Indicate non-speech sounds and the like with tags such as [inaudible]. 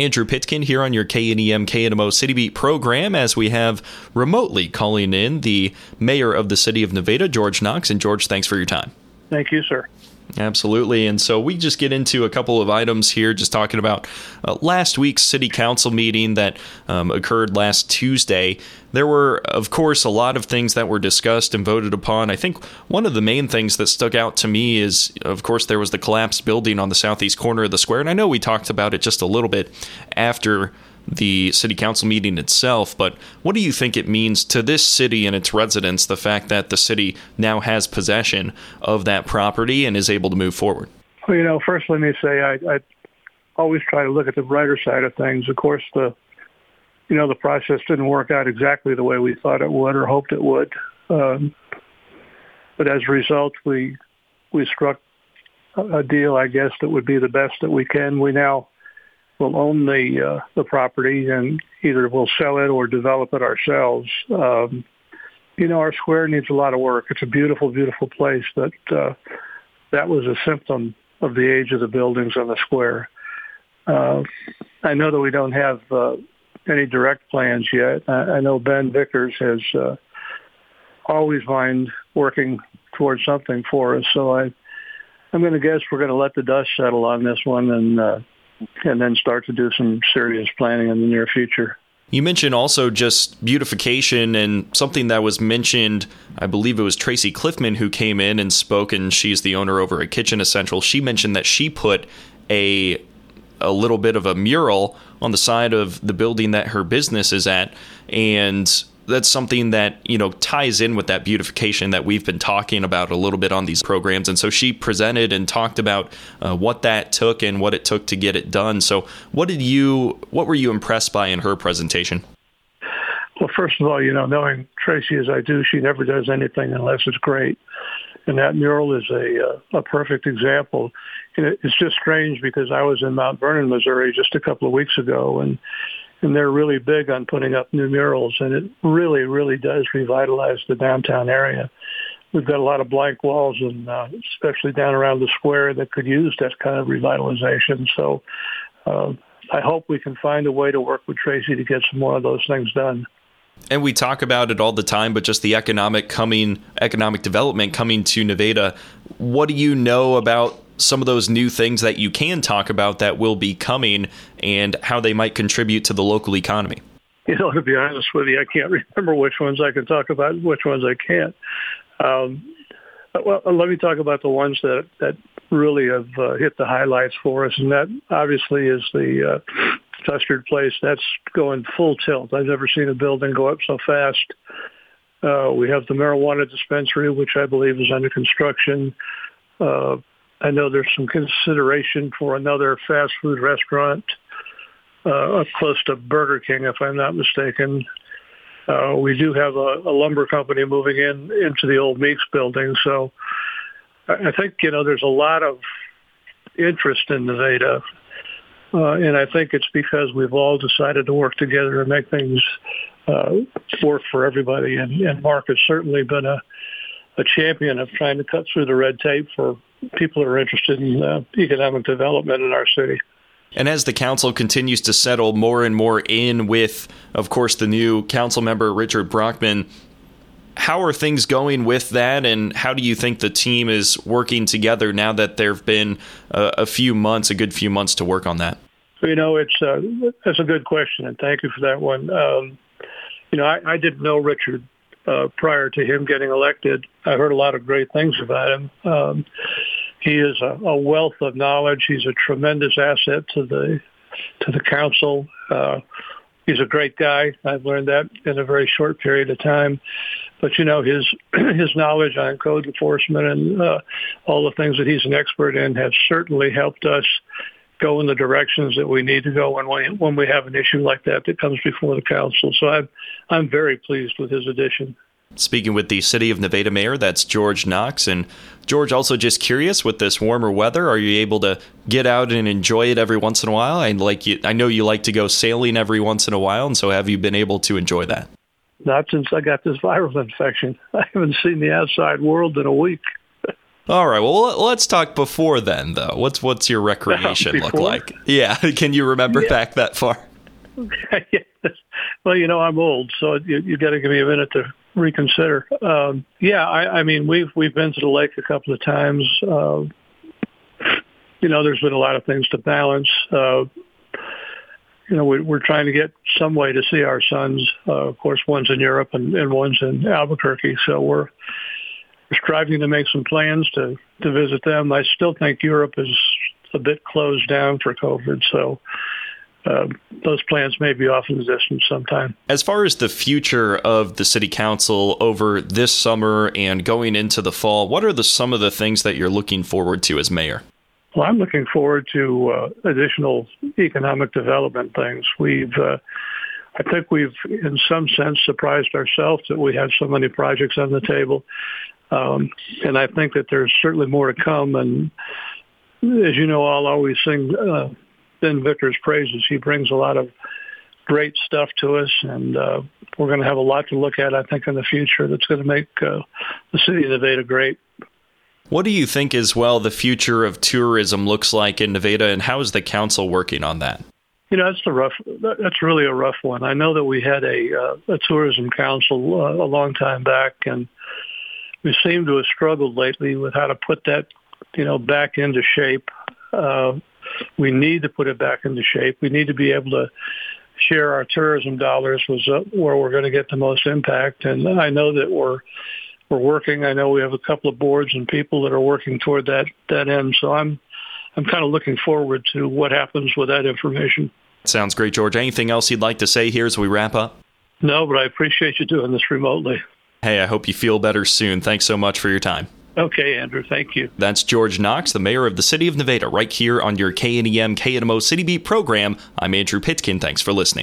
Andrew Pitkin here on your KNEM KNMO City Beat program as we have remotely calling in the mayor of the city of Nevada, George Knox. And George, thanks for your time. Thank you, sir. Absolutely. And so we just get into a couple of items here, just talking about uh, last week's city council meeting that um, occurred last Tuesday. There were, of course, a lot of things that were discussed and voted upon. I think one of the main things that stuck out to me is, of course, there was the collapsed building on the southeast corner of the square. And I know we talked about it just a little bit after the city council meeting itself, but what do you think it means to this city and its residents the fact that the city now has possession of that property and is able to move forward? Well, you know, first let me say I, I always try to look at the brighter side of things. Of course, the you know the process didn't work out exactly the way we thought it would or hoped it would, um, but as a result, we we struck a deal, I guess, that would be the best that we can. We now will own the uh, the property and either we'll sell it or develop it ourselves. Um, you know, our square needs a lot of work. It's a beautiful, beautiful place, but uh, that was a symptom of the age of the buildings on the square. Uh, I know that we don't have uh, any direct plans yet. I, I know Ben Vickers has uh, always mind working towards something for us, so I, I'm going to guess we're going to let the dust settle on this one and uh, and then start to do some serious planning in the near future. You mentioned also just beautification and something that was mentioned, I believe it was Tracy Cliffman who came in and spoke, and she's the owner over at Kitchen Essential. She mentioned that she put a a little bit of a mural on the side of the building that her business is at, and that's something that you know ties in with that beautification that we've been talking about a little bit on these programs. And so she presented and talked about uh, what that took and what it took to get it done. So what did you what were you impressed by in her presentation? Well first of all you know knowing tracy as i do she never does anything unless it's great. And that mural is a uh, a perfect example. It's just strange because i was in mount vernon missouri just a couple of weeks ago and and they're really big on putting up new murals, and it really, really does revitalize the downtown area. We've got a lot of blank walls, and uh, especially down around the square, that could use that kind of revitalization. So uh, I hope we can find a way to work with Tracy to get some more of those things done. And we talk about it all the time, but just the economic coming, economic development coming to Nevada. What do you know about some of those new things that you can talk about that will be coming and how they might contribute to the local economy? You know, to be honest with you, I can't [laughs] remember which ones I can talk about, and which ones I can't. Um, well, let me talk about the ones that that really have uh, hit the highlights for us, and that obviously is the uh, Custard Place. That's going full tilt. I've never seen a building go up so fast. Uh, we have the marijuana dispensary, which I believe is under construction. Uh, I know there's some consideration for another fast food restaurant uh, close to Burger King, if I'm not mistaken. Uh, we do have a, a lumber company moving in into the old Meeks building, so I think you know there's a lot of interest in Nevada, uh, and I think it's because we've all decided to work together and make things uh, work for everybody. And, and Mark has certainly been a a champion of trying to cut through the red tape for people are interested in uh, economic development in our city. And as the council continues to settle more and more in with, of course, the new council member, Richard Brockman, how are things going with that? And how do you think the team is working together now that there have been a, a few months, a good few months to work on that? You know, it's uh, that's a good question, and thank you for that one. Um, you know, I, I didn't know Richard uh, prior to him getting elected. I heard a lot of great things about him. Um, he is a, a wealth of knowledge. He's a tremendous asset to the to the council. Uh, he's a great guy. I've learned that in a very short period of time. But you know his [clears throat] his knowledge on code enforcement and uh, all the things that he's an expert in have certainly helped us go in the directions that we need to go when we when we have an issue like that that comes before the council. So I'm I'm very pleased with his addition. Speaking with the City of Nevada Mayor, that's George Knox. And George, also just curious with this warmer weather, are you able to get out and enjoy it every once in a while? I like you. I know you like to go sailing every once in a while, and so have you been able to enjoy that? Not since I got this viral infection. [laughs] I haven't seen the outside world in a week. All right. Well, let's talk before then, though. What's what's your [laughs] recreation look like? Yeah. [laughs] Can you remember yeah. back that far? Okay. Well, you know, I'm old, so you, you got to give me a minute to reconsider. Um, yeah, I, I mean, we've we've been to the lake a couple of times. Uh, you know, there's been a lot of things to balance. Uh, you know, we, we're trying to get some way to see our sons. Uh, of course, one's in Europe and, and one's in Albuquerque, so we're striving to make some plans to to visit them. I still think Europe is a bit closed down for COVID, so uh, those plans may be off in the distance sometime. As far as the future of the city council over this summer and going into the fall, what are the some of the things that you're looking forward to as mayor? Well, I'm looking forward to uh, additional economic development things. We've uh, I think we've, in some sense, surprised ourselves that we have so many projects on the table. Um, and I think that there's certainly more to come. And as you know, I'll always sing Ben Vickers' praises. He brings a lot of great stuff to us, and uh, we're going to have a lot to look at, I think, in the future that's going to make uh, the city of Nevada great. What do you think, as well, the future of tourism looks like in Nevada, and how is the council working on that? You know, that's the rough. That's really a rough one. I know that we had a, uh, a tourism council uh, a long time back, and we seem to have struggled lately with how to put that, you know, back into shape. Uh, we need to put it back into shape. We need to be able to share our tourism dollars was uh, where we're going to get the most impact. And I know that we're we're working. I know we have a couple of boards and people that are working toward that that end. So I'm I'm kind of looking forward to what happens with that information. Sounds great, George. Anything else you'd like to say here as we wrap up? No, but I appreciate you doing this remotely. Hey, I hope you feel better soon. Thanks so much for your time. Okay, Andrew. Thank you. That's George Knox, the mayor of the city of Nevada, right here on your KNEM KNMO City Beat program. I'm Andrew Pitkin. Thanks for listening.